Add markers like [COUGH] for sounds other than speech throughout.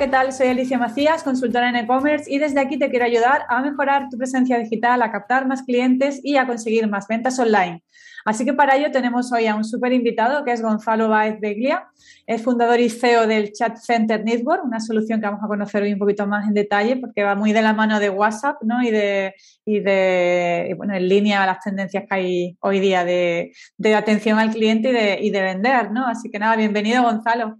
¿qué tal? Soy Alicia Macías, consultora en e-commerce y desde aquí te quiero ayudar a mejorar tu presencia digital, a captar más clientes y a conseguir más ventas online. Así que para ello tenemos hoy a un súper invitado que es Gonzalo Baez Beglia, es fundador y CEO del Chat Center Network, una solución que vamos a conocer hoy un poquito más en detalle porque va muy de la mano de WhatsApp ¿no? y de, bueno, en línea a las tendencias que hay hoy día de, de atención al cliente y de, y de vender. ¿no? Así que nada, bienvenido Gonzalo.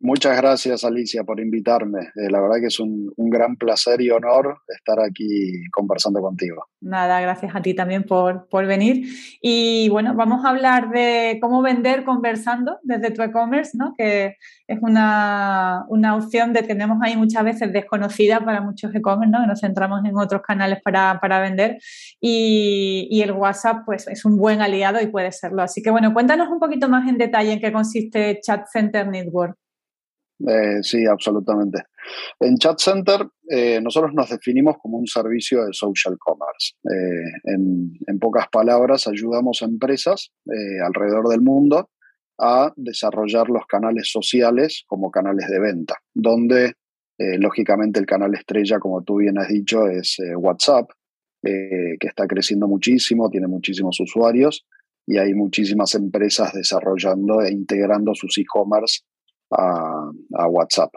Muchas gracias, Alicia, por invitarme. Eh, la verdad que es un, gran placer y honor estar aquí conversando contigo. Nada, gracias a ti también por, por venir. Y bueno, vamos a hablar de cómo vender conversando desde tu e-commerce, ¿no? que es una, una, opción que tenemos ahí muchas veces desconocida para muchos e-commerce, ¿no? que nos centramos en otros canales para, para vender. Y, y, el WhatsApp pues, es un buen aliado y puede serlo. Así que bueno, cuéntanos un poquito más en detalle en qué consiste Chat Center Network. Eh, sí, absolutamente. En Chat Center eh, nosotros nos definimos como un servicio de social commerce. Eh, en, pocas palabras, ayudamos a empresas alrededor del mundo a desarrollar los canales sociales como canales de venta, donde lógicamente el canal estrella, como tú bien has dicho, es WhatsApp, que está creciendo muchísimo, tiene muchísimos usuarios y hay muchísimas empresas desarrollando e integrando sus e-commerce a, WhatsApp.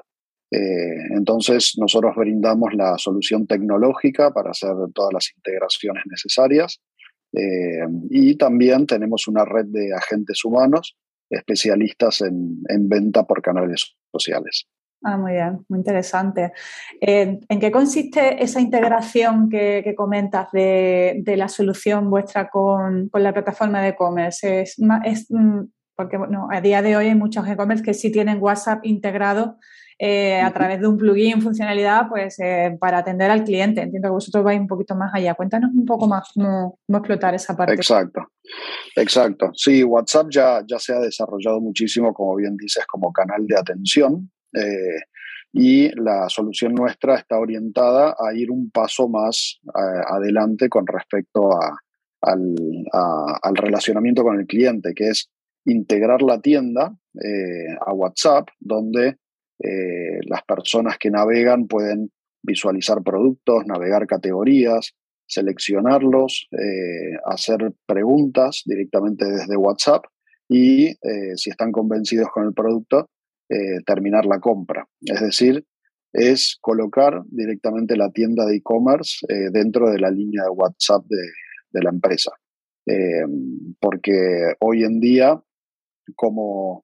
Eh, entonces, nosotros brindamos la solución tecnológica para hacer todas las integraciones necesarias eh, y también tenemos una red de agentes humanos especialistas en, venta por canales sociales. Ah, muy bien, muy interesante. Eh, ¿En qué consiste esa integración que, comentas de, la solución vuestra con, la plataforma de e-commerce? ¿Es, es mm, porque bueno, a día de hoy hay muchos e-commerce que sí tienen WhatsApp integrado eh, a través de un plugin, funcionalidad, pues eh, para atender al cliente. Entiendo que vosotros vais un poquito más allá. Cuéntanos un poco más cómo, explotar esa parte. Exacto, exacto. Sí, WhatsApp ya, ya se ha desarrollado muchísimo, como bien dices, como canal de atención. Eh, y la solución nuestra está orientada a ir un paso más adelante con respecto a, al, al relacionamiento con el cliente, que es integrar la tienda eh, a WhatsApp, donde eh, las personas que navegan pueden visualizar productos, navegar categorías, seleccionarlos, eh, hacer preguntas directamente desde WhatsApp y si están convencidos con el producto, terminar la compra. Es decir, es colocar directamente la tienda de e-commerce dentro de la línea de WhatsApp de, la empresa. porque hoy en día como,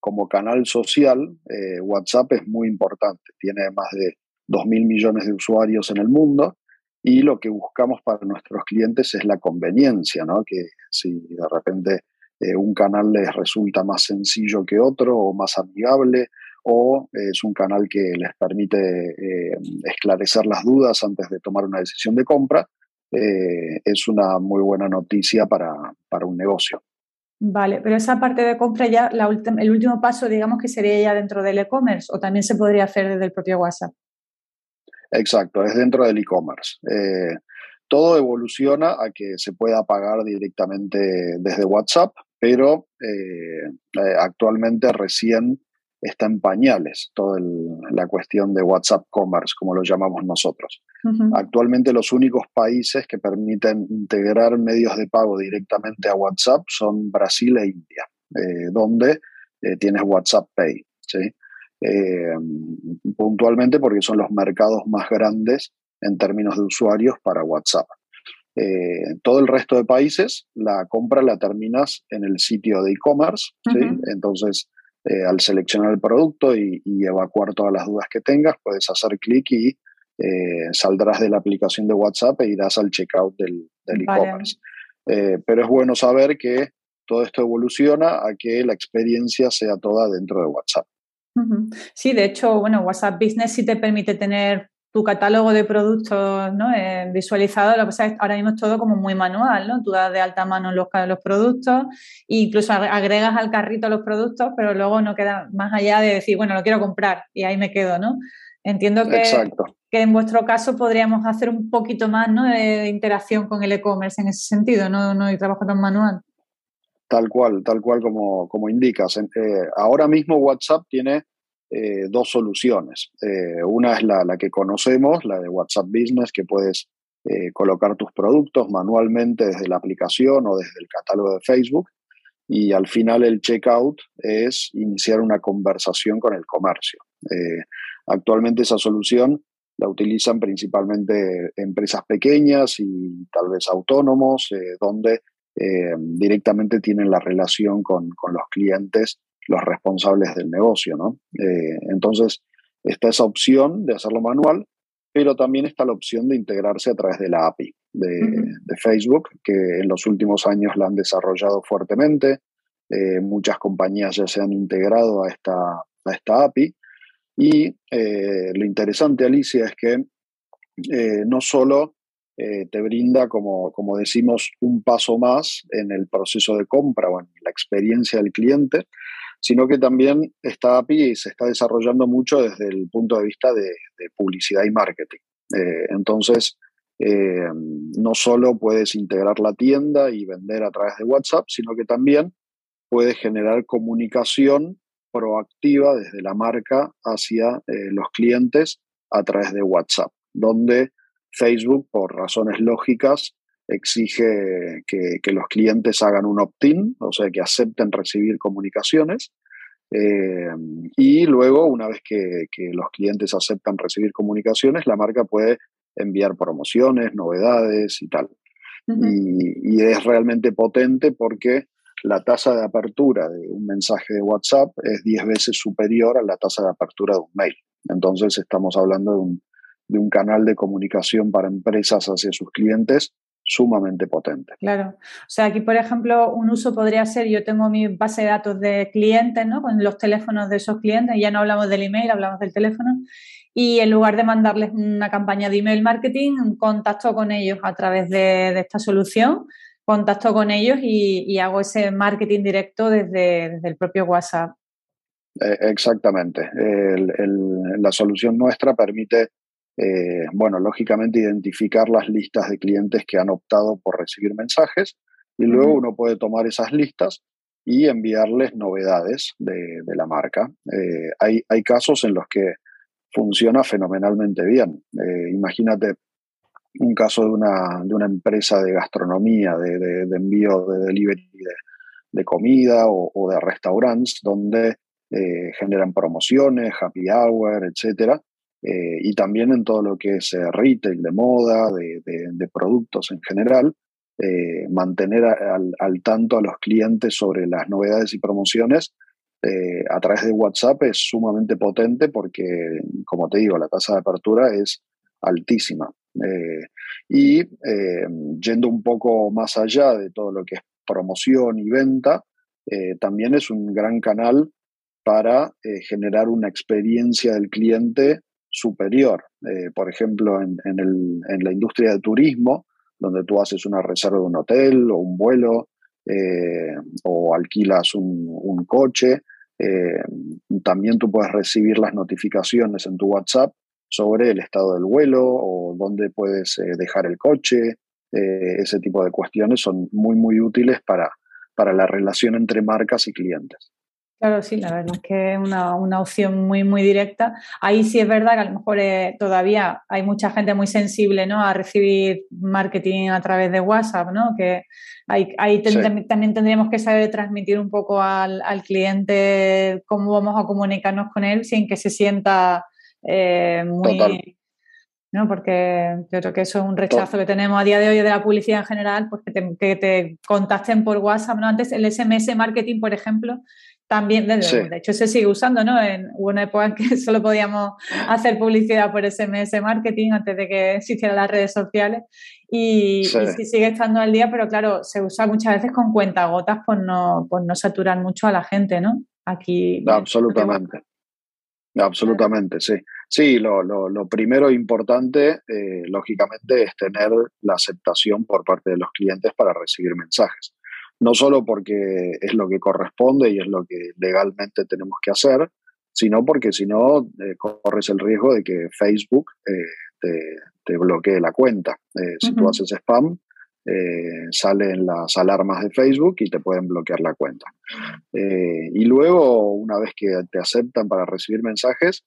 como canal social, eh, WhatsApp es muy importante. Tiene más de 2.000 millones de usuarios en el mundo y lo que buscamos para nuestros clientes es la conveniencia, ¿no? que si de repente eh, un canal les resulta más sencillo que otro o más amigable o es un canal que les permite eh, esclarecer las dudas antes de tomar una decisión de compra, es una muy buena noticia para, para un negocio. Vale, pero esa parte de compra ya, la el último paso, digamos que sería ya dentro del e-commerce o también se podría hacer desde el propio WhatsApp. Exacto, es dentro del e-commerce. Eh, todo evoluciona a que se pueda pagar directamente desde WhatsApp, pero eh, eh, actualmente recién está en pañales toda la cuestión de WhatsApp Commerce, como lo llamamos nosotros. Actualmente los únicos países que permiten integrar medios de pago directamente a WhatsApp son Brasil e India, eh, donde eh, tienes WhatsApp Pay. Eh, puntualmente porque son los mercados más grandes en términos de usuarios para WhatsApp. todo el resto de países, la compra la terminas en el sitio de e-commerce, entonces eh, al seleccionar el producto y, evacuar todas las dudas que tengas, puedes hacer clic y eh, saldrás de la aplicación de WhatsApp e irás al checkout del e-commerce. Eh, pero es bueno saber que todo esto evoluciona a que la experiencia sea toda dentro de WhatsApp. Sí, de hecho, bueno, WhatsApp Business sí te permite tener tu catálogo de productos ¿no? Eh, visualizado, lo que pasa es ahora mismo es todo como muy manual, ¿no? Tú das de alta mano los, los productos e incluso agregas al carrito los productos, pero luego no queda más allá de decir, bueno, lo quiero comprar y ahí me quedo, ¿no? Entiendo que, que en vuestro caso podríamos hacer un poquito más ¿no? de, interacción con el e-commerce en ese sentido, no, no hay trabajo tan manual. Tal cual, tal cual como, como indicas. Eh, ahora mismo WhatsApp tiene dos soluciones. una es la, la, que conocemos, la de WhatsApp Business, que puedes colocar tus productos manualmente desde la aplicación o desde el catálogo de Facebook. Y al final el checkout es iniciar una conversación con el comercio. actualmente esa solución la utilizan principalmente empresas pequeñas y tal vez autónomos, eh, donde eh, directamente tienen la relación con, los clientes, los responsables del negocio. ¿no? Eh, entonces, está esa opción de hacerlo manual, pero también está la opción de integrarse a través de la API de, Facebook, que en los últimos años la han desarrollado fuertemente. muchas compañías ya se han integrado a esta, a esta API y eh, lo interesante, Alicia, es que eh, no solo eh, te brinda, como, como decimos, un paso más en el proceso de compra o en la experiencia del cliente, sino que también esta API se está desarrollando mucho desde el punto de vista de, publicidad y marketing. entonces, no solo puedes integrar la tienda y vender a través de WhatsApp, sino que también puedes generar comunicación proactiva desde la marca hacia eh, los clientes a través de WhatsApp, donde Facebook, por razones lógicas, exige que, los clientes hagan un opt-in, o sea, que acepten recibir comunicaciones. Eh, y luego, una vez que, los clientes aceptan recibir comunicaciones, la marca puede enviar promociones, novedades y tal. y, y, es realmente potente porque la tasa de apertura de un mensaje de WhatsApp es 10 veces superior a la tasa de apertura de un mail. Entonces estamos hablando de un, de un canal de comunicación para empresas hacia sus clientes sumamente potente. Claro. O sea, aquí, por ejemplo, un uso podría ser, yo tengo mi base de datos de clientes, ¿no? Con los teléfonos de esos clientes, ya no hablamos del email, hablamos del teléfono, y en lugar de mandarles una campaña de email marketing, contacto con ellos a través de, de esta solución contacto con ellos y, hago ese marketing directo desde, el propio WhatsApp. Eh, exactamente. la solución nuestra permite, eh, bueno, lógicamente identificar las listas de clientes que han optado por recibir mensajes y luego uno puede tomar esas listas y enviarles novedades de, la marca. Eh, hay, hay, casos en los que funciona fenomenalmente bien. imagínate, un caso de una, de una empresa de gastronomía, de, envío de delivery de, comida o, de restaurantes donde eh, generan promociones, happy hour, etc. Eh, y también en todo lo que es eh, retail, de moda, de, productos en general, mantener al, al, tanto a los clientes sobre las novedades y promociones a través de WhatsApp es sumamente potente porque, como te digo, la tasa de apertura es altísima. Eh, y eh, yendo un poco más allá de todo lo que es promoción y venta, eh, también es un gran canal para generar una experiencia del cliente superior. por ejemplo, en, la industria de turismo, donde tú haces una reserva de un hotel o un vuelo o alquilas un, un coche, también tú puedes recibir las notificaciones en tu WhatsApp sobre el estado del vuelo o dónde puedes eh, dejar el coche. Eh, ese tipo de cuestiones son muy, muy útiles para, para la relación entre marcas y clientes. Claro, sí, la verdad es que es una, opción muy, muy directa. Ahí sí es verdad que a lo mejor eh, todavía hay mucha gente muy sensible ¿no? a recibir marketing a través de WhatsApp, ¿no? que ahí, ahí también tendríamos que saber transmitir un poco al, al, cliente cómo vamos a comunicarnos con él sin que se sienta eh, muy... ¿no? Porque yo creo que eso es un rechazo que tenemos a día de hoy de la publicidad en general, pues que te, que te contacten por WhatsApp. ¿no? Antes el SMS marketing, por ejemplo, también, de, hecho, se sigue usando, ¿no? En, una época en que [LAUGHS] solo podíamos hacer publicidad por SMS marketing antes de que existieran las redes sociales y, sí. sigue estando al día, pero claro, se usa muchas veces con cuentagotas por no, por no saturar mucho a la gente, ¿no? Aquí. Absolutamente. Absolutamente, sí. Sí, lo, lo, primero importante, eh, lógicamente, es tener la aceptación por parte de los clientes para recibir mensajes. No solo porque es lo que corresponde y es lo que legalmente tenemos que hacer, sino porque si no, eh, corres el riesgo de que Facebook eh, te, bloquee la cuenta. si tú haces spam, eh, salen las alarmas de Facebook y te pueden bloquear la cuenta. Eh, y luego, una vez que te aceptan para recibir mensajes,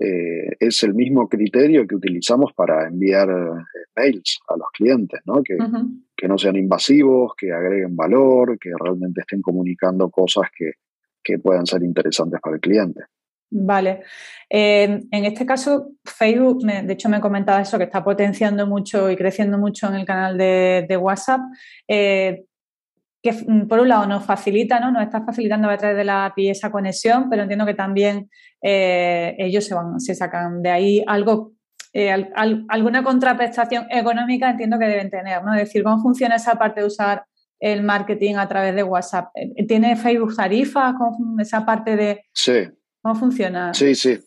eh, es el mismo criterio que utilizamos para enviar mails a los clientes, ¿no? Que, que, no sean invasivos, que agreguen valor, que realmente estén comunicando cosas que, que puedan ser interesantes para el cliente. Vale. en este caso, Facebook, de hecho me comentaba eso, que está potenciando mucho y creciendo mucho en el canal de, WhatsApp. Eh, que mm, por un lado nos facilita, ¿no? Nos está facilitando a través de la API esa conexión, pero entiendo que también eh, ellos se van, se sacan de ahí algo, eh, alguna contraprestación económica entiendo que deben tener, ¿no? Es decir, cómo funciona esa parte de usar el marketing a través de WhatsApp. ¿Tiene Facebook tarifas con esa parte de sí. ¿Cómo funciona? Sí, sí.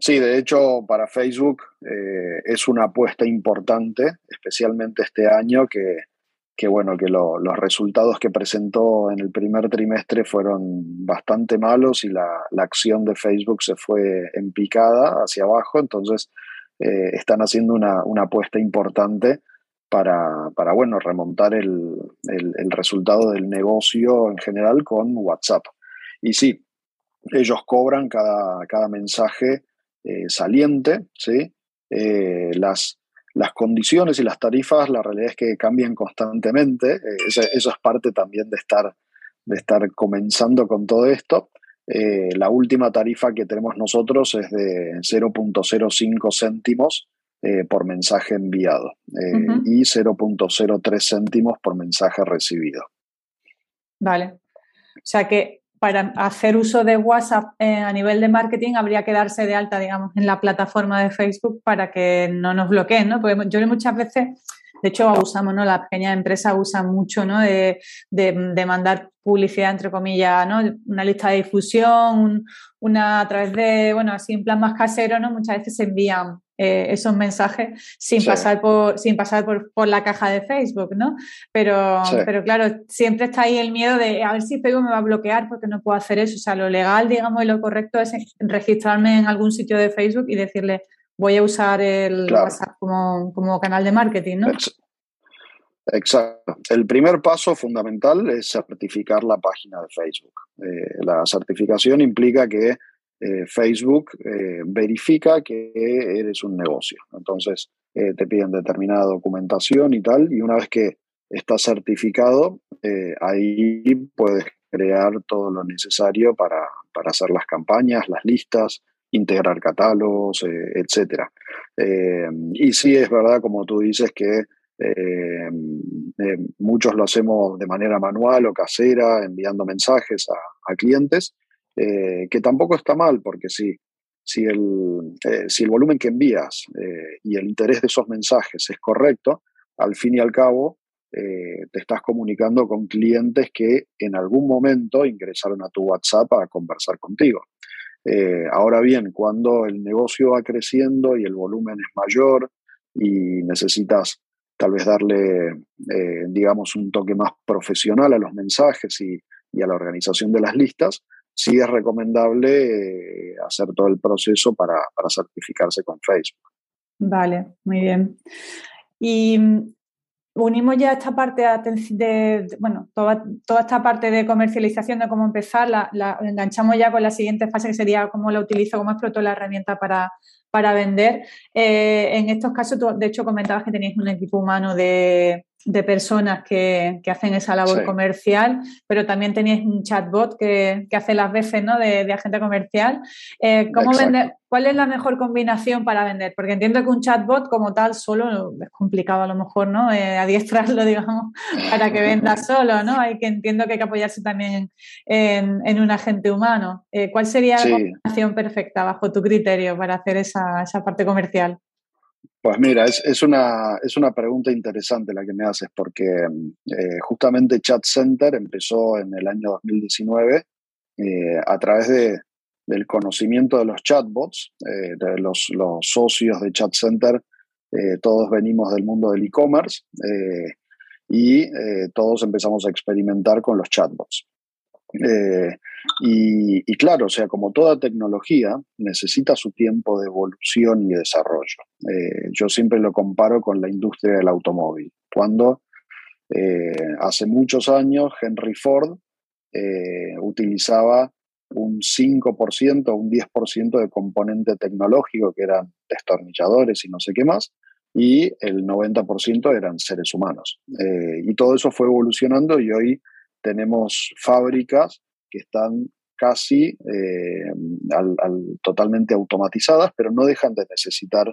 Sí, de hecho, para Facebook eh, es una apuesta importante, especialmente este año, que, que bueno, que los resultados que presentó en el primer trimestre fueron bastante malos y la, acción de Facebook se fue en picada hacia abajo, entonces eh, están haciendo una, apuesta importante para, para bueno, remontar el, el resultado del negocio en general con WhatsApp. Y sí, ellos cobran cada, cada mensaje eh, saliente, ¿sí? Eh, las, las condiciones y las tarifas, la realidad es que cambian constantemente. Eh, eso, es parte también de estar, de estar comenzando con todo esto. La última tarifa que tenemos nosotros es de 0.05 céntimos por mensaje enviado y 0.03 céntimos por mensaje recibido. Vale. O sea que para hacer uso de WhatsApp eh, a nivel de marketing habría que darse de alta, digamos, en la plataforma de Facebook para que no nos bloqueen, ¿no? Porque yo muchas veces, de hecho, usamos, ¿no? La pequeña empresa usa mucho, ¿no? De, de, mandar publicidad, entre comillas, ¿no? Una lista de difusión, una a través de, bueno, así en plan más casero, ¿no? Muchas veces se envían eh, esos mensajes sin pasar por sin pasar por, por, la caja de Facebook, ¿no? Pero, pero claro, siempre está ahí el miedo de a ver si Facebook me va a bloquear porque no puedo hacer eso. O sea, lo legal, digamos, y lo correcto es registrarme en algún sitio de Facebook y decirle voy a usar el WhatsApp como, canal de marketing, ¿no? Exacto. El primer paso fundamental es certificar la página de Facebook. Eh, la certificación implica que eh, Facebook eh, verifica que eres un negocio. Entonces, te piden determinada documentación y tal, y una vez que está certificado, ahí puedes crear todo lo necesario para, hacer las campañas, las listas, integrar catálogos, etc. y sí es verdad, como tú dices, que muchos lo hacemos de manera manual o casera, enviando mensajes a clientes, eh, que tampoco está mal, porque si, si, el, eh, si el volumen que envías eh, y el interés de esos mensajes es correcto, al fin y al cabo te estás comunicando con clientes que en algún momento ingresaron a tu WhatsApp a conversar contigo. Ahora bien, cuando el negocio va creciendo y el volumen es mayor y necesitas tal vez darle, digamos, un toque más profesional a los mensajes y, a la organización de las listas, sí es recomendable eh, hacer todo el proceso para, certificarse con Facebook. Vale, muy bien. Y mm, unimos ya esta parte de, bueno, toda, toda, esta parte de comercialización, de cómo empezar, la, enganchamos ya con la siguiente fase que sería cómo la utilizo, cómo exploto la herramienta para, para vender. Eh, en estos casos, de hecho, comentabas que tenéis un equipo humano de, de personas que, hacen esa labor comercial, pero también tenéis un chatbot que, hace las veces ¿no? de, agente comercial. Eh, ¿cómo vender, ¿Cuál es la mejor combinación para vender? Porque entiendo que un chatbot como tal solo es complicado a lo mejor, ¿no? Eh, adiestrarlo, [LAUGHS] digamos, para que venda [LAUGHS] solo, ¿no? Hay que entiendo que hay que apoyarse también en, un agente humano. Eh, ¿Cuál sería la combinación perfecta bajo tu criterio para hacer esa, esa parte comercial? Pues mira, es, una, es una pregunta interesante la que me haces, porque eh, justamente Chat Center empezó en el año 2019 eh, a través de, del conocimiento de los chatbots, eh, de los, los, socios de Chat Center, todos venimos del mundo del e-commerce y todos empezamos a experimentar con los chatbots. Eh, y, claro, o sea, como toda tecnología, necesita su tiempo de evolución y desarrollo. Eh, yo siempre lo comparo con la industria del automóvil. Cuando hace muchos años, Henry Ford utilizaba un 5% o un 10% de componente tecnológico, que eran destornilladores y no sé qué más, y el 90% eran seres humanos. Eh, y todo eso fue evolucionando y hoy tenemos fábricas que están casi eh, totalmente automatizadas, pero no dejan de necesitar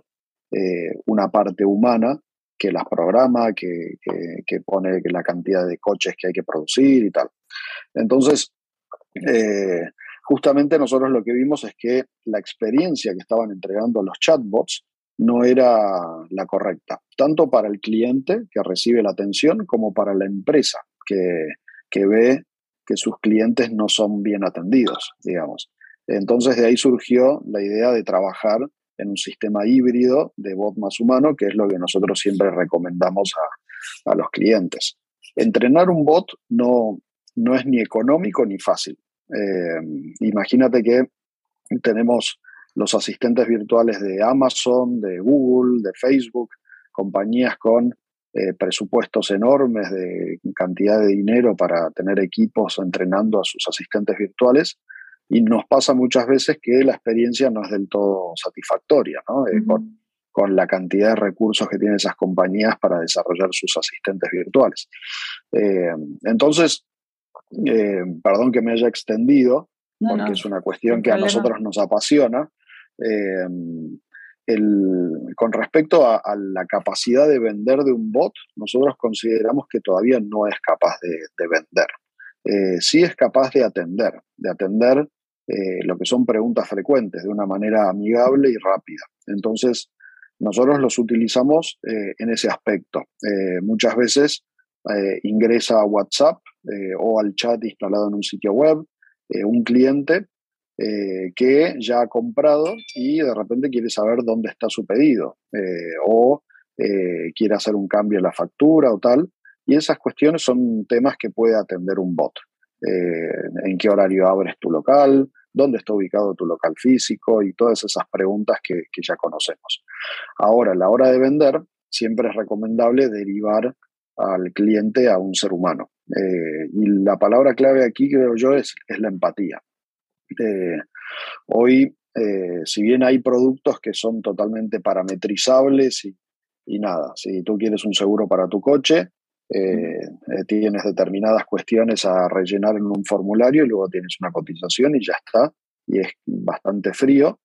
eh, una parte humana que las programa, que, que, pone la cantidad de coches que hay que producir y tal. Entonces, justamente nosotros lo que vimos es que la experiencia que estaban entregando los chatbots no era la correcta, tanto para el cliente que recibe la atención como para la empresa que, ve que sus clientes no son bien atendidos, digamos. Entonces de ahí surgió la idea de trabajar en un sistema híbrido de bot más humano, que es lo que nosotros siempre recomendamos a, los clientes. Entrenar un bot no, no es ni económico ni fácil. Eh, imagínate que tenemos los asistentes virtuales de Amazon, de Google, de Facebook, compañías con eh, presupuestos enormes de cantidad de dinero para tener equipos entrenando a sus asistentes virtuales. Y nos pasa muchas veces que la experiencia no es del todo satisfactoria, ¿no? Eh, con, la cantidad de recursos que tienen esas compañías para desarrollar sus asistentes virtuales. entonces, perdón que me haya extendido, porque es una cuestión que a nosotros nos apasiona. Eh, con respecto a, la capacidad de vender de un bot, nosotros consideramos que todavía no es capaz de, vender. Eh, sí es capaz de atender, de atender eh, lo que son preguntas frecuentes de una manera amigable y rápida. Entonces, nosotros los utilizamos en ese aspecto. muchas veces ingresa a WhatsApp o al chat instalado en un sitio web un cliente eh, que ya ha comprado y de repente quiere saber dónde está su pedido eh, o eh, quiere hacer un cambio en la factura o tal. Y esas cuestiones son temas que puede atender un bot. en qué horario abres tu local, dónde está ubicado tu local físico y todas esas preguntas que, que ya conocemos. Ahora, a la hora de vender, siempre es recomendable derivar al cliente a un ser humano. y la palabra clave aquí, creo yo, es, es la empatía. Eh, hoy, eh, si bien hay productos que son totalmente parametrizables y, nada, si tú quieres un seguro para tu coche, eh, tienes determinadas cuestiones a rellenar en un formulario y luego tienes una cotización y ya está, y es bastante frío,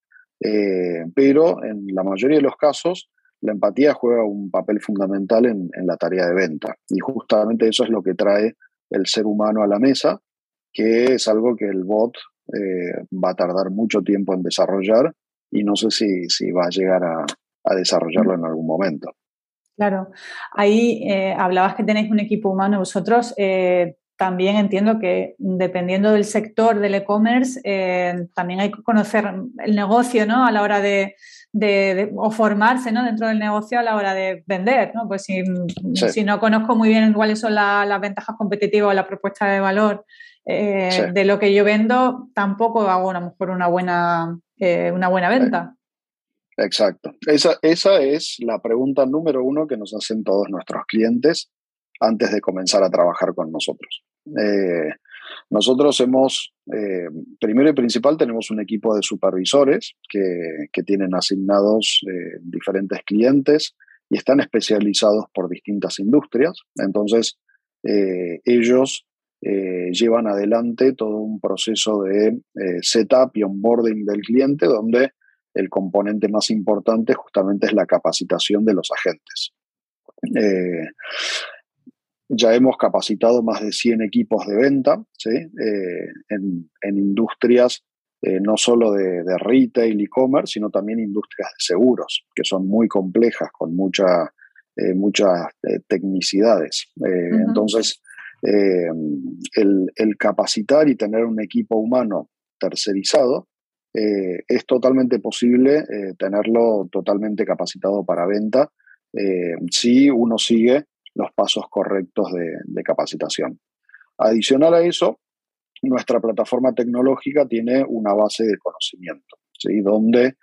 pero en la mayoría de los casos la empatía juega un papel fundamental en, en, la tarea de venta. Y justamente eso es lo que trae el ser humano a la mesa, que es algo que el bot eh, va a tardar mucho tiempo en desarrollar y no sé si, si va a llegar a, desarrollarlo en algún momento. Claro, ahí eh, hablabas que tenéis un equipo humano vosotros. Eh, también entiendo que dependiendo del sector del e-commerce, también hay que conocer el negocio ¿no? a la hora de, o formarse ¿no? dentro del negocio a la hora de vender. ¿no? Pues si, si no conozco muy bien cuáles son las ventajas competitivas o la propuesta de valor eh, de lo que yo vendo, tampoco hago a lo mejor una buena, eh, una buena venta. Exacto. Esa, esa es la pregunta número uno que nos hacen todos nuestros clientes antes de comenzar a trabajar con nosotros. Eh, nosotros hemos, primero y principal, tenemos un equipo de supervisores que, que tienen asignados diferentes clientes y están especializados por distintas industrias. Entonces, ellos eh, llevan adelante todo un proceso de eh, setup y onboarding del cliente, donde el componente más importante justamente es la capacitación de los agentes. Eh, ya hemos capacitado más de 100 equipos de venta en, industrias no solo de, retail, e-commerce, sino también industrias de seguros, que son muy complejas, con mucha, muchas tecnicidades. Entonces, eh, el, capacitar y tener un equipo humano tercerizado, eh, es totalmente posible eh, tenerlo totalmente capacitado para venta si uno sigue los pasos correctos de, capacitación. Adicional a eso, nuestra plataforma tecnológica tiene una base de conocimiento, ¿sí? donde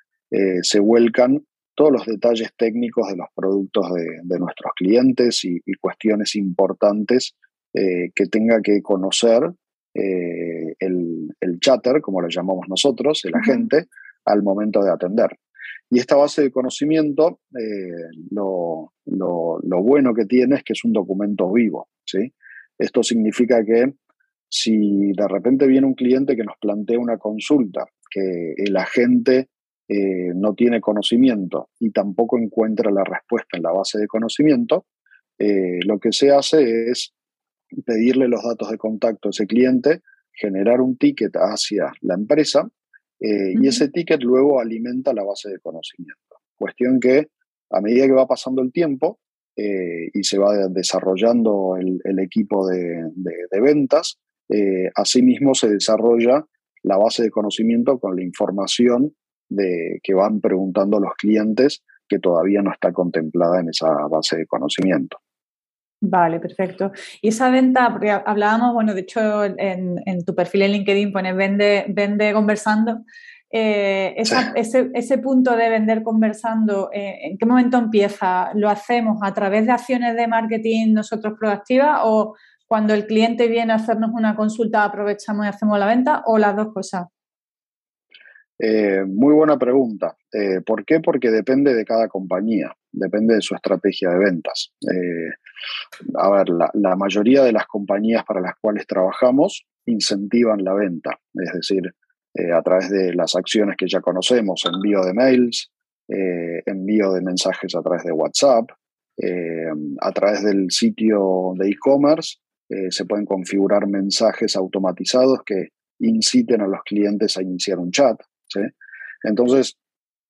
se vuelcan todos los detalles técnicos de los productos de, nuestros clientes y, cuestiones importantes eh, que tenga que conocer eh, el, chatter, como lo llamamos nosotros, el agente, al momento de atender. Y esta base de conocimiento, eh, lo, bueno que tiene es que es un documento vivo. ¿sí? Esto significa que si de repente viene un cliente que nos plantea una consulta, que el agente eh, no tiene conocimiento y tampoco encuentra la respuesta en la base de conocimiento, lo que se hace es pedirle los datos de contacto a ese cliente, generar un ticket hacia la empresa eh, y ese ticket luego alimenta la base de conocimiento. Cuestión que a medida que va pasando el tiempo eh, y se va desarrollando el, equipo de, ventas, eh, asimismo se desarrolla la base de conocimiento con la información de, que van preguntando los clientes que todavía no está contemplada en esa base de conocimiento. Vale, perfecto. Y esa venta, porque hablábamos, bueno, de hecho en, tu perfil en LinkedIn pones vende, vende conversando. Eh, ese, punto de vender conversando, eh, ¿en qué momento empieza? ¿Lo hacemos a través de acciones de marketing nosotros proactivas o cuando el cliente viene a hacernos una consulta aprovechamos y hacemos la venta o las dos cosas? Eh, muy buena pregunta. ¿Por qué? Porque depende de cada compañía, depende de su estrategia de ventas. Eh, a ver, la, mayoría de las compañías para las cuales trabajamos incentivan la venta, es decir, a través de las acciones que ya conocemos, envío de mails, envío de mensajes a través de WhatsApp, a través del sitio de e-commerce se pueden configurar mensajes automatizados que inciten a los clientes a iniciar un chat. Entonces,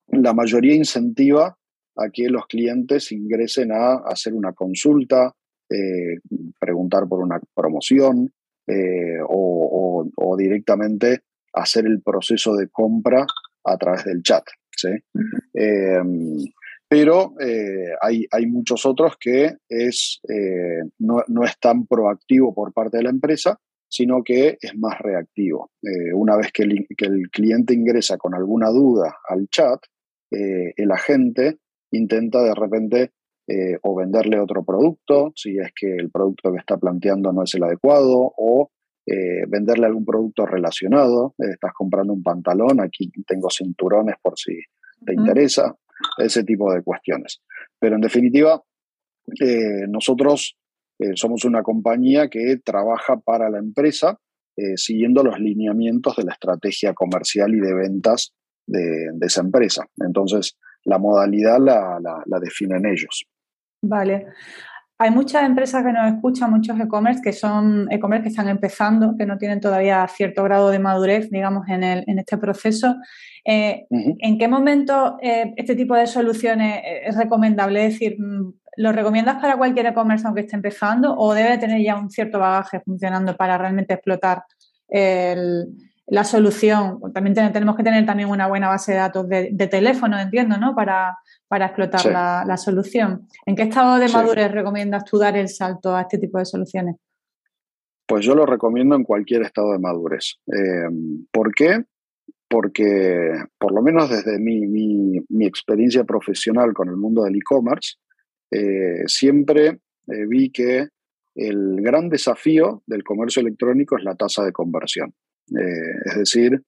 la mayoría incentiva a que los clientes ingresen a hacer una consulta, eh, preguntar por una promoción eh, o, directamente hacer el proceso de compra a través del chat. Em, pero eh, hay, hay, muchos otros que es, no, no, es tan proactivo por parte de la empresa sino que es más reactivo. Una vez que el, cliente ingresa con alguna duda al chat, el agente intenta de repente eh, o venderle otro producto, si es que el producto que está planteando no es el adecuado, o venderle algún producto relacionado. estás comprando un pantalón, aquí tengo cinturones por si te interesa, ese tipo de cuestiones. Pero en definitiva, nosotros eh, somos una compañía que trabaja para la empresa eh, siguiendo los lineamientos de la estrategia comercial y de ventas de, esa empresa. Entonces, la modalidad la, la, definen ellos. Vale. Hay muchas empresas que nos escuchan, muchos e-commerce que son e-commerce que están empezando, que no tienen todavía cierto grado de madurez, digamos, en, el, en este proceso. Eh, ¿En qué momento este tipo de soluciones es recomendable? Es decir, mm, ¿Lo recomiendas para cualquier e-commerce aunque esté empezando o debe tener ya un cierto bagaje funcionando para realmente explotar la solución? También tenemos que tener también una buena base de datos de, teléfono, entiendo, ¿no? Para, para explotar la, solución. ¿En qué estado de madurez recomiendas tú dar el salto a este tipo de soluciones? Pues yo lo recomiendo en cualquier estado de madurez. Eh, ¿Por qué? Porque, por lo menos desde mi, mi experiencia profesional con el mundo del e-commerce, eh, siempre eh, vi que el gran desafío del comercio electrónico es la tasa de conversión. Eh, es decir,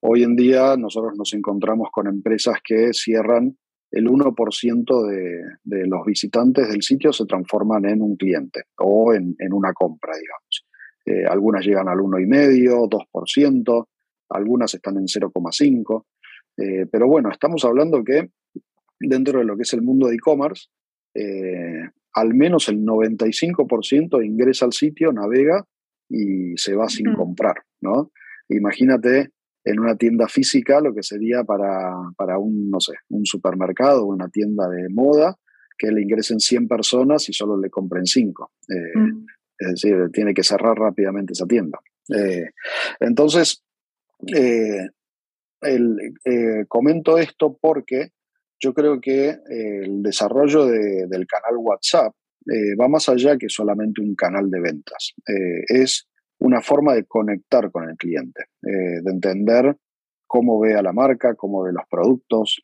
hoy en día nosotros nos encontramos con empresas que cierran el 1% de, de, los visitantes del sitio se transforman en un cliente o en, una compra, digamos. algunas llegan al 1,5%, 2%, algunas están en 0,5%. pero bueno, estamos hablando que dentro de lo que es el mundo de e-commerce, eh, al menos el 95% ingresa al sitio, navega y se va sin comprar, ¿no? Imagínate en una tienda física lo que sería para, para un, no sé, un supermercado o una tienda de moda, que le ingresen 100 personas y solo le compren 5. Eh, mm. Es decir, tiene que cerrar rápidamente esa tienda. Eh, entonces, comento esto porque yo creo que eh, el desarrollo del canal WhatsApp eh, va más allá que solamente un canal de ventas. Eh, es una forma de conectar con el cliente, de entender cómo ve a la marca, cómo ve los productos,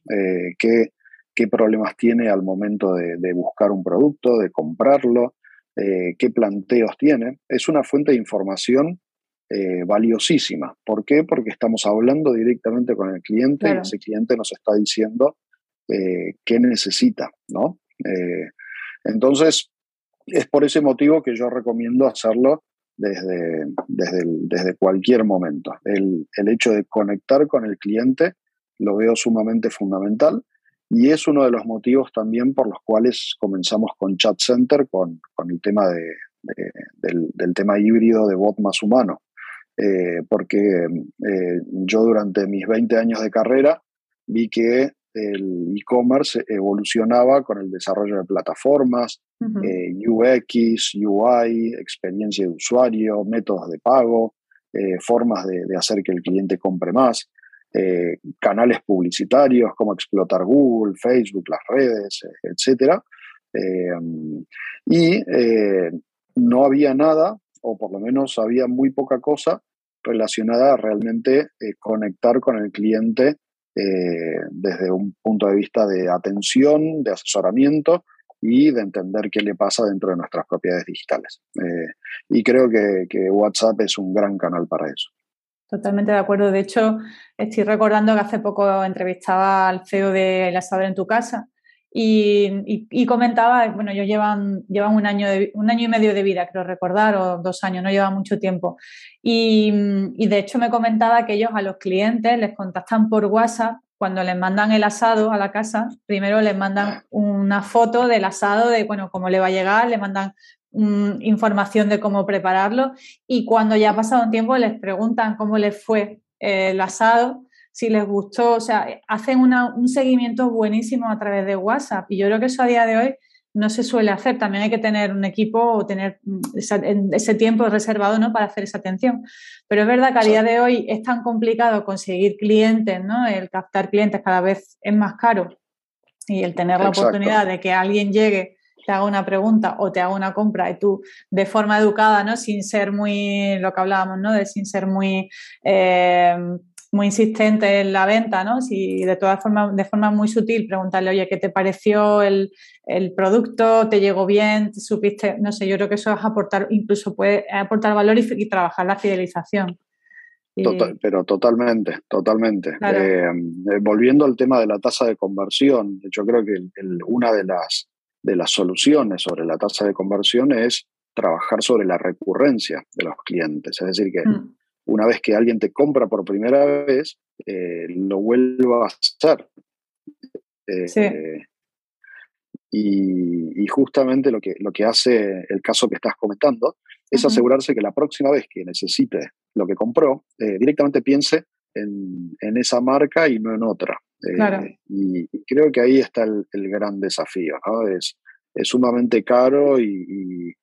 qué, qué problemas tiene al momento de, buscar un producto, de comprarlo, eh, qué planteos tiene. Es una fuente de información eh, valiosísima. ¿Por qué? Porque estamos hablando directamente con el cliente y ese cliente nos está diciendo eh, qué necesita, ¿no? entonces, es por ese motivo que yo recomiendo hacerlo desde, desde, cualquier momento. El, el, hecho de conectar con el cliente lo veo sumamente fundamental y es uno de los motivos también por los cuales comenzamos con Chat Center, con, el tema de, del, tema híbrido de bot más humano. Eh, porque eh, yo durante mis 20 años de carrera vi que el e-commerce evolucionaba con el desarrollo de plataformas, eh, UX, UI, experiencia de usuario, métodos de pago, formas de, hacer que el cliente compre más. Eh, canales publicitarios, cómo explotar Google, Facebook, las redes, etc. Eh, y eh, no había nada, o por lo menos había muy poca cosa relacionada a realmente conectar con el cliente desde un punto de vista de atención, de asesoramiento y de entender qué le pasa dentro de nuestras propiedades digitales. y creo que WhatsApp es un gran canal para eso. Totalmente de acuerdo. De hecho, estoy recordando que hace poco entrevistaba al CEO de El Asador en tu casa y, comentaba, bueno, ellos llevan, llevan un, año un año y medio de vida, creo recordar, o dos años, no llevan mucho tiempo. Y, y de hecho me comentaba que ellos a los clientes les contactan por WhatsApp cuando les mandan el asado a la casa, primero les mandan una foto del asado, de bueno, cómo le va a llegar, le mandan información de cómo prepararlo y cuando ya ha pasado un tiempo les preguntan cómo les fue eh, el asado, si les gustó, o sea, hacen un seguimiento buenísimo a través de WhatsApp y yo creo que eso a día de hoy no se suele hacer. También hay que tener un equipo o tener mm, ese tiempo reservado ¿no? para hacer esa atención. Pero es verdad que a día de hoy es tan complicado conseguir clientes, ¿no? el captar clientes cada vez es más caro y el tener la oportunidad de que alguien llegue te haga una pregunta o te haga una compra y tú de forma educada, ¿no? Sin ser muy, lo que hablábamos, ¿no? De sin ser muy, eh, muy insistente en la venta, ¿no? Si de todas formas, de forma muy sutil, preguntarle, oye, ¿qué te pareció el, producto? ¿Te llegó bien? ¿Te supiste? No sé, yo creo que eso es aportar, incluso puede aportar valor y, trabajar la fidelización. pero totalmente, totalmente. Eh, volviendo al tema de la tasa de conversión, yo creo que una de las de las soluciones sobre la tasa de conversión es trabajar sobre la recurrencia de los clientes. Es decir, que mm. Una vez que alguien te compra por primera vez, eh, lo vuelva a hacer. Eh, y, justamente lo que, lo que hace el caso que estás comentando es asegurarse que la próxima vez que necesite lo que compró, eh, directamente piense en, en, esa marca y no en otra. Eh, y, creo que ahí está el, gran desafío, ¿no? Es, es sumamente caro y,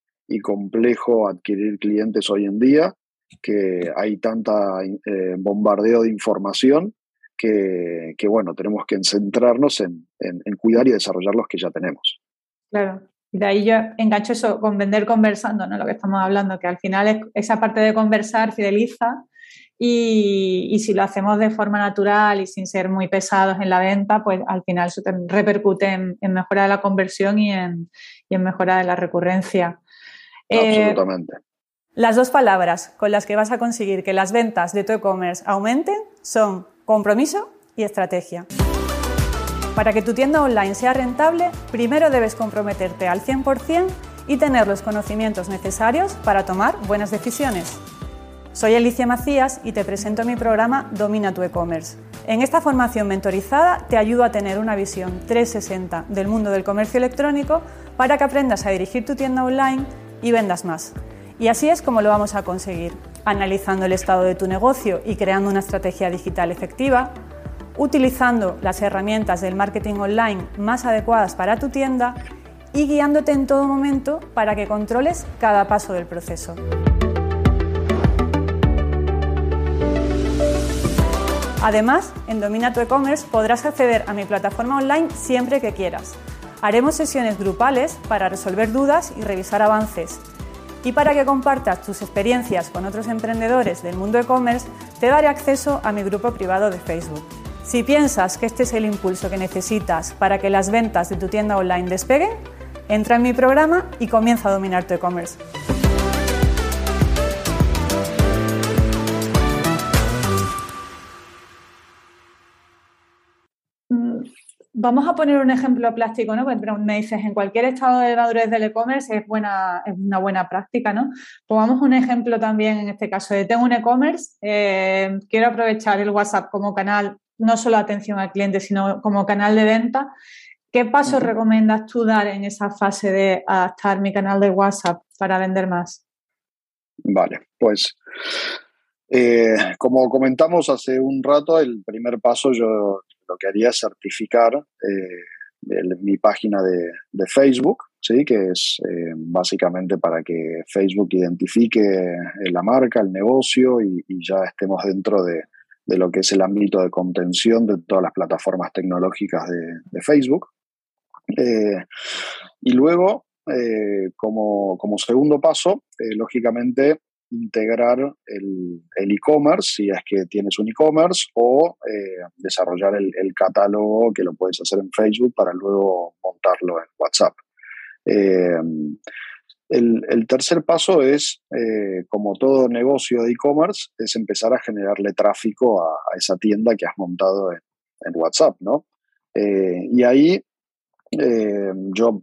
complejo adquirir clientes hoy en día, que hay tanta eh, bombardeo de información que, bueno, tenemos que centrarnos en, cuidar y desarrollar los que ya tenemos. Claro, y de ahí yo engancho eso con vender conversando, ¿no? Lo que estamos hablando, que al final esa parte de conversar fideliza y, si lo hacemos de forma natural y sin ser muy pesados en la venta, pues al final eso repercute en, mejora de la conversión y en, mejora de la recurrencia. Eh, Absolutamente. Las dos palabras con las que vas a conseguir que las ventas de tu e-commerce aumenten son compromiso y estrategia. Para que tu tienda online sea rentable, primero debes comprometerte al 100% y tener los conocimientos necesarios para tomar buenas decisiones. Soy Alicia Macías y te presento mi programa Domina tu e-commerce. En esta formación mentorizada te ayudo a tener una visión 360 del mundo del comercio electrónico para que aprendas a dirigir tu tienda online y vendas más. Y así es como lo vamos a conseguir, analizando el estado de tu negocio y creando una estrategia digital efectiva, utilizando las herramientas del marketing online más adecuadas para tu tienda y guiándote en todo momento para que controles cada paso del proceso. Además, en Domina tu e-commerce podrás acceder a mi plataforma online siempre que quieras. Haremos sesiones grupales para resolver dudas y revisar avances. Y para que compartas tus experiencias con otros emprendedores del mundo e-commerce, te daré acceso a mi grupo privado de Facebook. Si piensas que este es el impulso que necesitas para que las ventas de tu tienda online despeguen, entra en mi programa y comienza a dominar tu e-commerce. Vamos a poner un ejemplo plástico, ¿no? Pero me dices, en cualquier estado de madurez del e-commerce es, buena, es una buena práctica, ¿no? Pongamos un ejemplo también en este caso de tengo un e-commerce, eh, quiero aprovechar el WhatsApp como canal, no solo atención al cliente, sino como canal de venta. ¿Qué pasos recomiendas tú dar en esa fase de adaptar mi canal de WhatsApp para vender más? Vale, pues eh, como comentamos hace un rato, el primer paso yo lo que haría es certificar eh, mi página de, Facebook, ¿sí? que es eh, básicamente para que Facebook identifique la marca, el negocio y, ya estemos dentro de, lo que es el ámbito de contención de todas las plataformas tecnológicas de, Facebook. y luego, como, segundo paso, lógicamente integrar el e-commerce, si es que tienes un e-commerce, o eh, desarrollar el, catálogo que lo puedes hacer en Facebook para luego montarlo en WhatsApp. Eh, el, tercer paso es, eh, como todo negocio de e-commerce, es empezar a generarle tráfico a, esa tienda que has montado en, WhatsApp, ¿no? y ahí yo,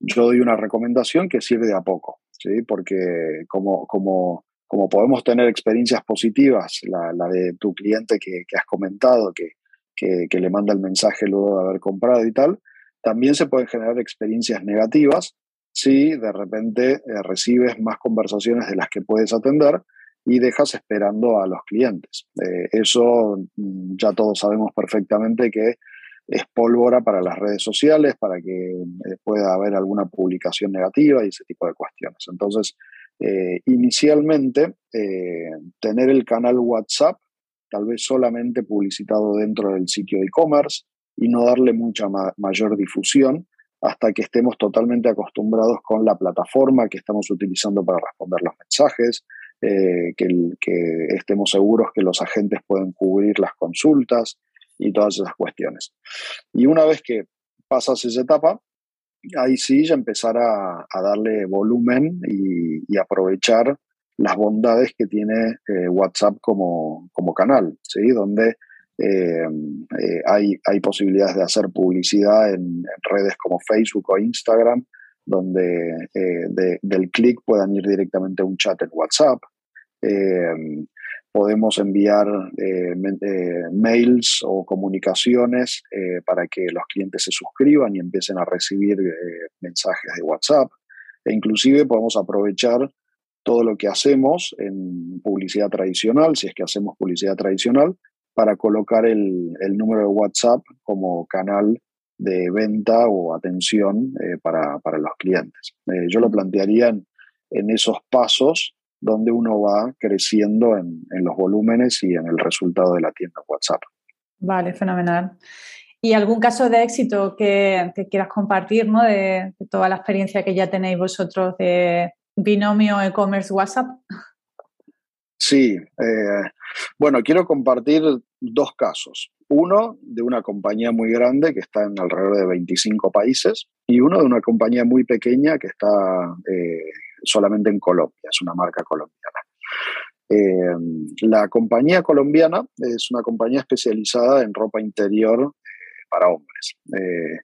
yo doy una recomendación que sirve a poco. ¿Sí? porque como, como, como podemos tener experiencias positivas, la, la de tu cliente que, que has comentado, que, que, le manda el mensaje luego de haber comprado y tal, también se pueden generar experiencias negativas si de repente eh, recibes más conversaciones de las que puedes atender y dejas esperando a los clientes. Eh, eso mm, ya todos sabemos perfectamente que es pólvora para las redes sociales, para que eh, pueda haber alguna publicación negativa y ese tipo de cuestiones. Entonces, eh, inicialmente, eh, tener el canal WhatsApp, tal vez solamente publicitado dentro del sitio de e-commerce y no darle mucha mayor difusión hasta que estemos totalmente acostumbrados con la plataforma que estamos utilizando para responder los mensajes, que, que estemos seguros que los agentes pueden cubrir las consultas, y todas esas cuestiones. Y una vez que pasas esa etapa, ahí sí ya empezar a, darle volumen y, aprovechar las bondades que tiene eh, WhatsApp como, como, canal, ¿sí? donde eh, eh, hay, hay posibilidades de hacer publicidad en, redes como Facebook o Instagram, donde del clic puedan ir directamente a un chat en WhatsApp podemos enviar eh, eh, mails o comunicaciones eh, para que los clientes se suscriban y empiecen a recibir mensajes de WhatsApp. E inclusive podemos aprovechar todo lo que hacemos en publicidad tradicional, si es que hacemos publicidad tradicional, para colocar el, número de WhatsApp como canal de venta o atención para, los clientes. yo lo plantearía en esos pasos donde uno va creciendo en, los volúmenes y en el resultado de la tienda WhatsApp. Vale, fenomenal. ¿Y algún caso de éxito que, quieras compartir, ¿no? De, toda la experiencia que ya tenéis vosotros de binomio e-commerce WhatsApp? Sí, eh, bueno, quiero compartir dos casos. Uno de una compañía muy grande que está en alrededor de 25 países y uno de una compañía muy pequeña que está eh, solamente en Colombia, es una marca colombiana. Eh, la compañía colombiana es una compañía especializada en ropa interior eh, para hombres. Eh,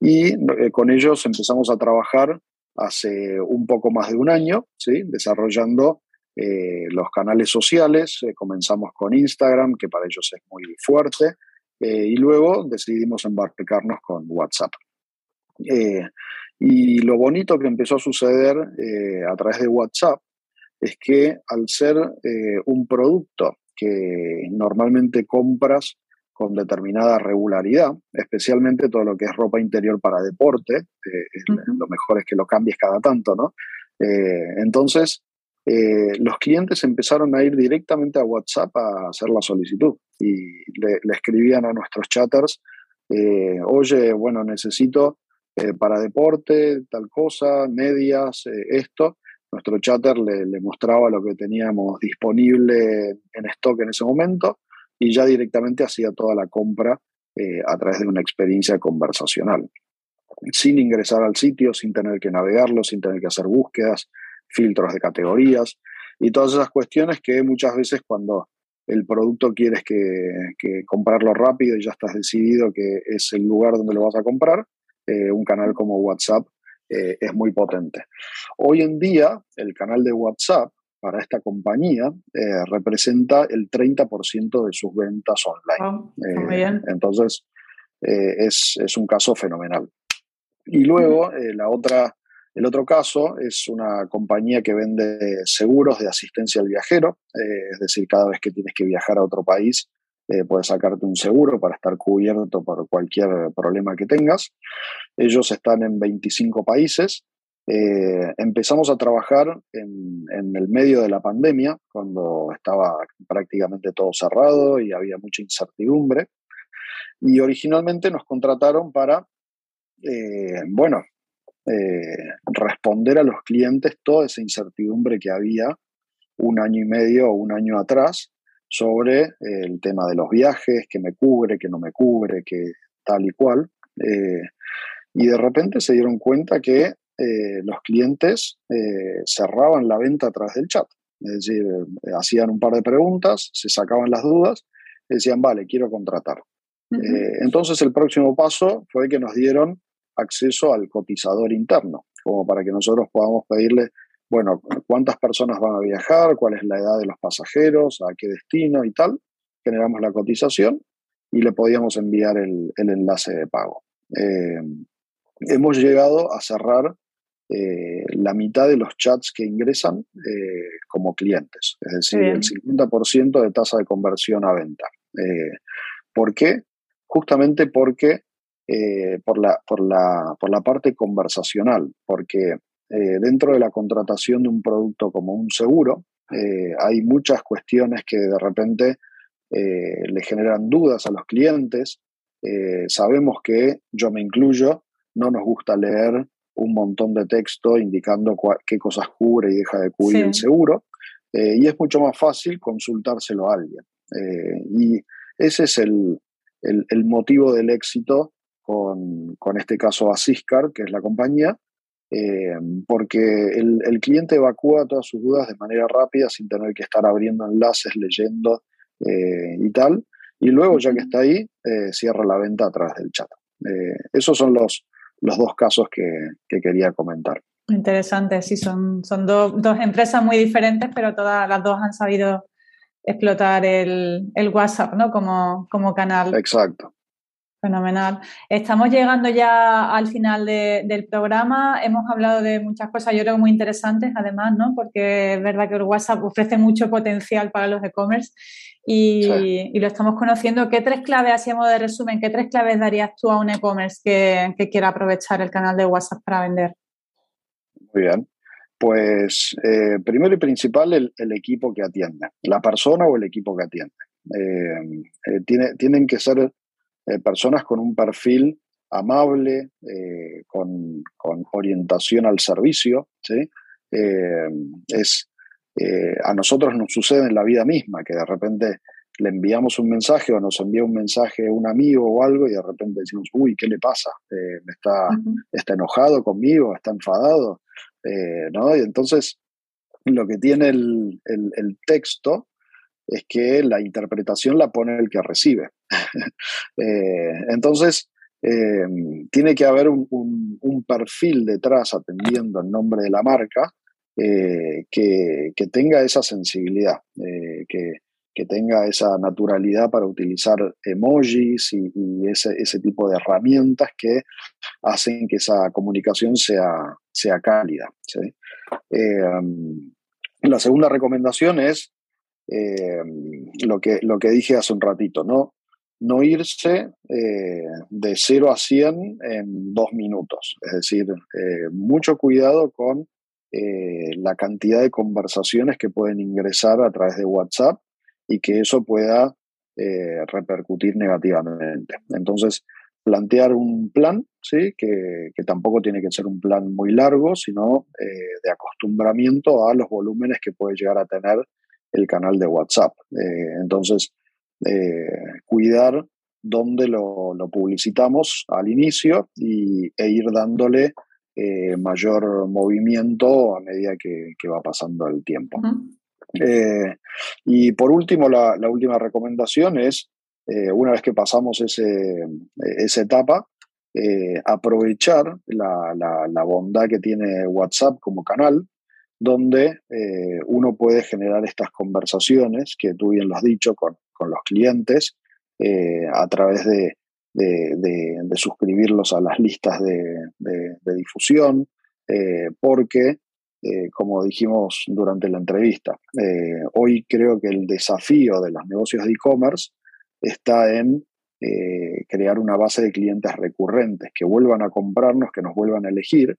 y con ellos empezamos a trabajar hace un poco más de un año, ¿sí? desarrollando los canales sociales. comenzamos con Instagram, que para ellos es muy fuerte, y luego decidimos embarcarnos con WhatsApp. Y lo bonito que empezó a suceder eh, a través de WhatsApp es que al ser eh, un producto que normalmente compras con determinada regularidad, especialmente todo lo que es ropa interior para deporte, eh, lo mejor es que lo cambies cada tanto, ¿no? entonces, los clientes empezaron a ir directamente a WhatsApp a hacer la solicitud y le, le escribían a nuestros chatters, oye, bueno, necesito eh, para deporte, tal cosa, medias, eh, esto. Nuestro chatter le, mostraba lo que teníamos disponible en stock en ese momento y ya directamente hacía toda la compra eh, a través de una experiencia conversacional, sin ingresar al sitio, sin tener que navegarlo, sin tener que hacer búsquedas, filtros de categorías y todas esas cuestiones que muchas veces cuando el producto quieres que, comprarlo rápido y ya estás decidido que es el lugar donde lo vas a comprar, eh, un canal como WhatsApp eh, es muy potente. Hoy en día, el canal de WhatsApp para esta compañía eh, representa el 30% de sus ventas online. entonces, es, es, un caso fenomenal. Y luego, la otra el otro caso es una compañía que vende seguros de asistencia al viajero, es decir, cada vez que tienes que viajar a otro país, eh, puedes sacarte un seguro para estar cubierto por cualquier problema que tengas. Ellos están en 25 países. Eh, empezamos a trabajar en, el medio de la pandemia, cuando estaba prácticamente todo cerrado y había mucha incertidumbre. Y originalmente nos contrataron para, bueno, eh, responder a los clientes toda esa incertidumbre que había un año y medio o un año atrás sobre eh, el tema de los viajes, que me cubre, que no me cubre, que tal y cual. Eh, y de repente se dieron cuenta que los clientes cerraban la venta a través del chat. Es decir, hacían un par de preguntas, se sacaban las dudas, decían, vale, quiero contratar. entonces el próximo paso fue que nos dieron acceso al cotizador interno, como para que nosotros podamos pedirle, bueno, cuántas personas van a viajar, cuál es la edad de los pasajeros, a qué destino y tal. Generamos la cotización y le podíamos enviar el, enlace de pago. Eh, hemos llegado a cerrar eh, la mitad de los chats que ingresan eh, como clientes, es decir, el 50% de tasa de conversión a venta. ¿Por qué? Justamente porque por, la, por, la, por la parte conversacional, porque eh, dentro de la contratación de un producto como un seguro, eh, hay muchas cuestiones que de repente le generan dudas a los clientes. sabemos que, yo me incluyo, no nos gusta leer un montón de texto indicando qué cosas cubre y deja de cubrir el seguro, y es mucho más fácil consultárselo a alguien. y ese es el, el, el motivo del éxito con, con este caso a Ciscar, que es la compañía, eh, porque el, el, cliente evacúa todas sus dudas de manera rápida sin tener que estar abriendo enlaces, leyendo eh, y tal. Y luego, ya que está ahí, eh, cierra la venta a través del chat. esos son los, los dos casos que, que quería comentar. Interesante, sí, son, son dos empresas muy diferentes, pero todas las dos han sabido explotar el, el WhatsApp ¿no? como, como canal. Exacto. Fenomenal. Estamos llegando ya al final del programa. Hemos hablado de muchas cosas, yo creo muy interesantes, además, ¿no? Porque es verdad que el WhatsApp ofrece mucho potencial para los e-commerce y, lo estamos conociendo. ¿Qué tres claves, así modo de resumen, qué tres claves darías tú a un e-commerce que, quiera aprovechar el canal de WhatsApp para vender? Muy bien. Pues eh, primero y principal, el, equipo que atiende, la persona o el equipo que atiende. Eh, eh, tiene, tienen que ser eh, personas con un perfil amable, eh, con, orientación al servicio. ¿sí? Eh, es, a nosotros nos sucede en la vida misma, que de repente le enviamos un mensaje o nos envía un mensaje un amigo o algo y de repente decimos, uy, ¿qué le pasa? está, ¿Está enojado conmigo? ¿Está enfadado? ¿no? Y entonces lo que tiene el, el texto es que la interpretación la pone el que recibe. [LAUGHS] Eh, entonces, eh, tiene que haber un, perfil detrás atendiendo el nombre de la marca eh, que, tenga esa sensibilidad, que, tenga esa naturalidad para utilizar emojis y, ese, tipo de herramientas que hacen que esa comunicación sea, sea cálida. la segunda recomendación es eh, lo, que, lo que dije hace un ratito, ¿no? No irse eh, de 0 a 100 en dos minutos. Es decir, eh, mucho cuidado con la cantidad de conversaciones que pueden ingresar a través de WhatsApp y que eso pueda repercutir negativamente. Entonces, plantear un plan, ¿sí? que, que, tampoco tiene que ser un plan muy largo, sino de acostumbramiento a los volúmenes que puede llegar a tener el canal de WhatsApp. Eh, entonces, cuidar dónde lo, publicitamos al inicio y, e ir dándole mayor movimiento a medida que, va pasando el tiempo. y por último, la, última recomendación es, una vez que pasamos ese, esa etapa, eh, aprovechar la, bondad que tiene WhatsApp como canal, donde eh, uno puede generar estas conversaciones, que tú bien lo has dicho, con, los clientes, eh, a través de, suscribirlos a las listas de, difusión, porque, como dijimos durante la entrevista, hoy creo que el desafío de los negocios de e-commerce está en eh, crear una base de clientes recurrentes que vuelvan a comprarnos, que nos vuelvan a elegir.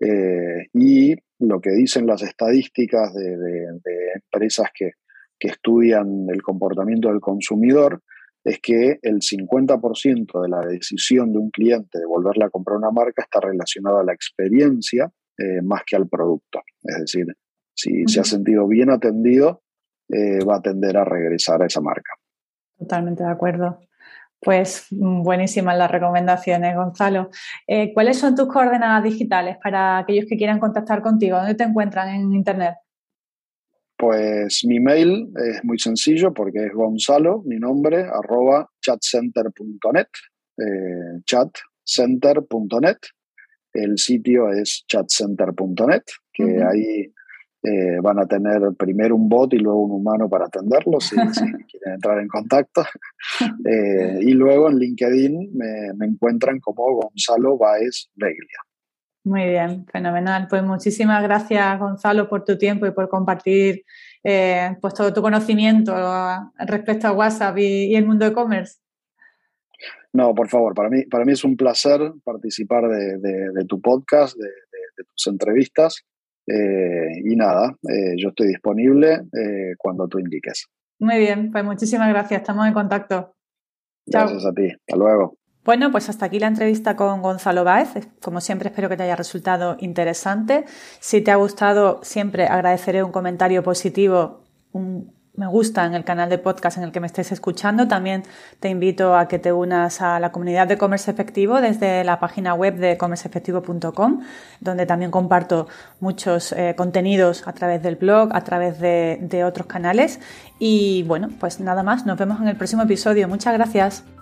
Eh, y lo que dicen las estadísticas de, empresas que, estudian el comportamiento del consumidor es que el 50% de la decisión de un cliente de volverle a comprar una marca está relacionada a la experiencia eh, más que al producto. Es decir, si se ha sentido bien atendido, va a tender a regresar a esa marca. Totalmente de acuerdo. Pues mm, buenísimas las recomendaciones, Gonzalo. Eh, ¿Cuáles son tus coordenadas digitales para aquellos que quieran contactar contigo? ¿Dónde te encuentran en Internet? Pues mi mail es muy sencillo porque es Gonzalo, mi nombre, arroba chatcenter.net, eh, chatcenter.net. El sitio es chatcenter.net, que ahí eh, van a tener primero un bot y luego un humano para atenderlos si, [LAUGHS] quieren entrar en contacto. [LAUGHS] Eh, y luego en LinkedIn me, encuentran como Gonzalo Baez Beglia. Muy bien, fenomenal. Pues muchísimas gracias, Gonzalo, por tu tiempo y por compartir eh, pues todo tu conocimiento respecto a WhatsApp y, el mundo de e-commerce. No, por favor, para mí, para mí es un placer participar de, tu podcast, de, tus entrevistas. Eh, y nada, eh, yo estoy disponible eh, cuando tú indiques. Muy bien, pues muchísimas gracias, estamos en contacto. Gracias a ti, hasta luego. Bueno, pues hasta aquí la entrevista con Gonzalo Báez. Como siempre, espero que te haya resultado interesante. Si te ha gustado, siempre agradeceré un comentario positivo, un me gusta en el canal de podcast en el que me estés escuchando. También te invito a que te unas a la comunidad de Comercio Efectivo desde la página web de comerceefectivo.com, donde también comparto muchos eh, contenidos a través del blog, a través de otros canales. Y bueno, pues nada más, nos vemos en el próximo episodio. Muchas gracias.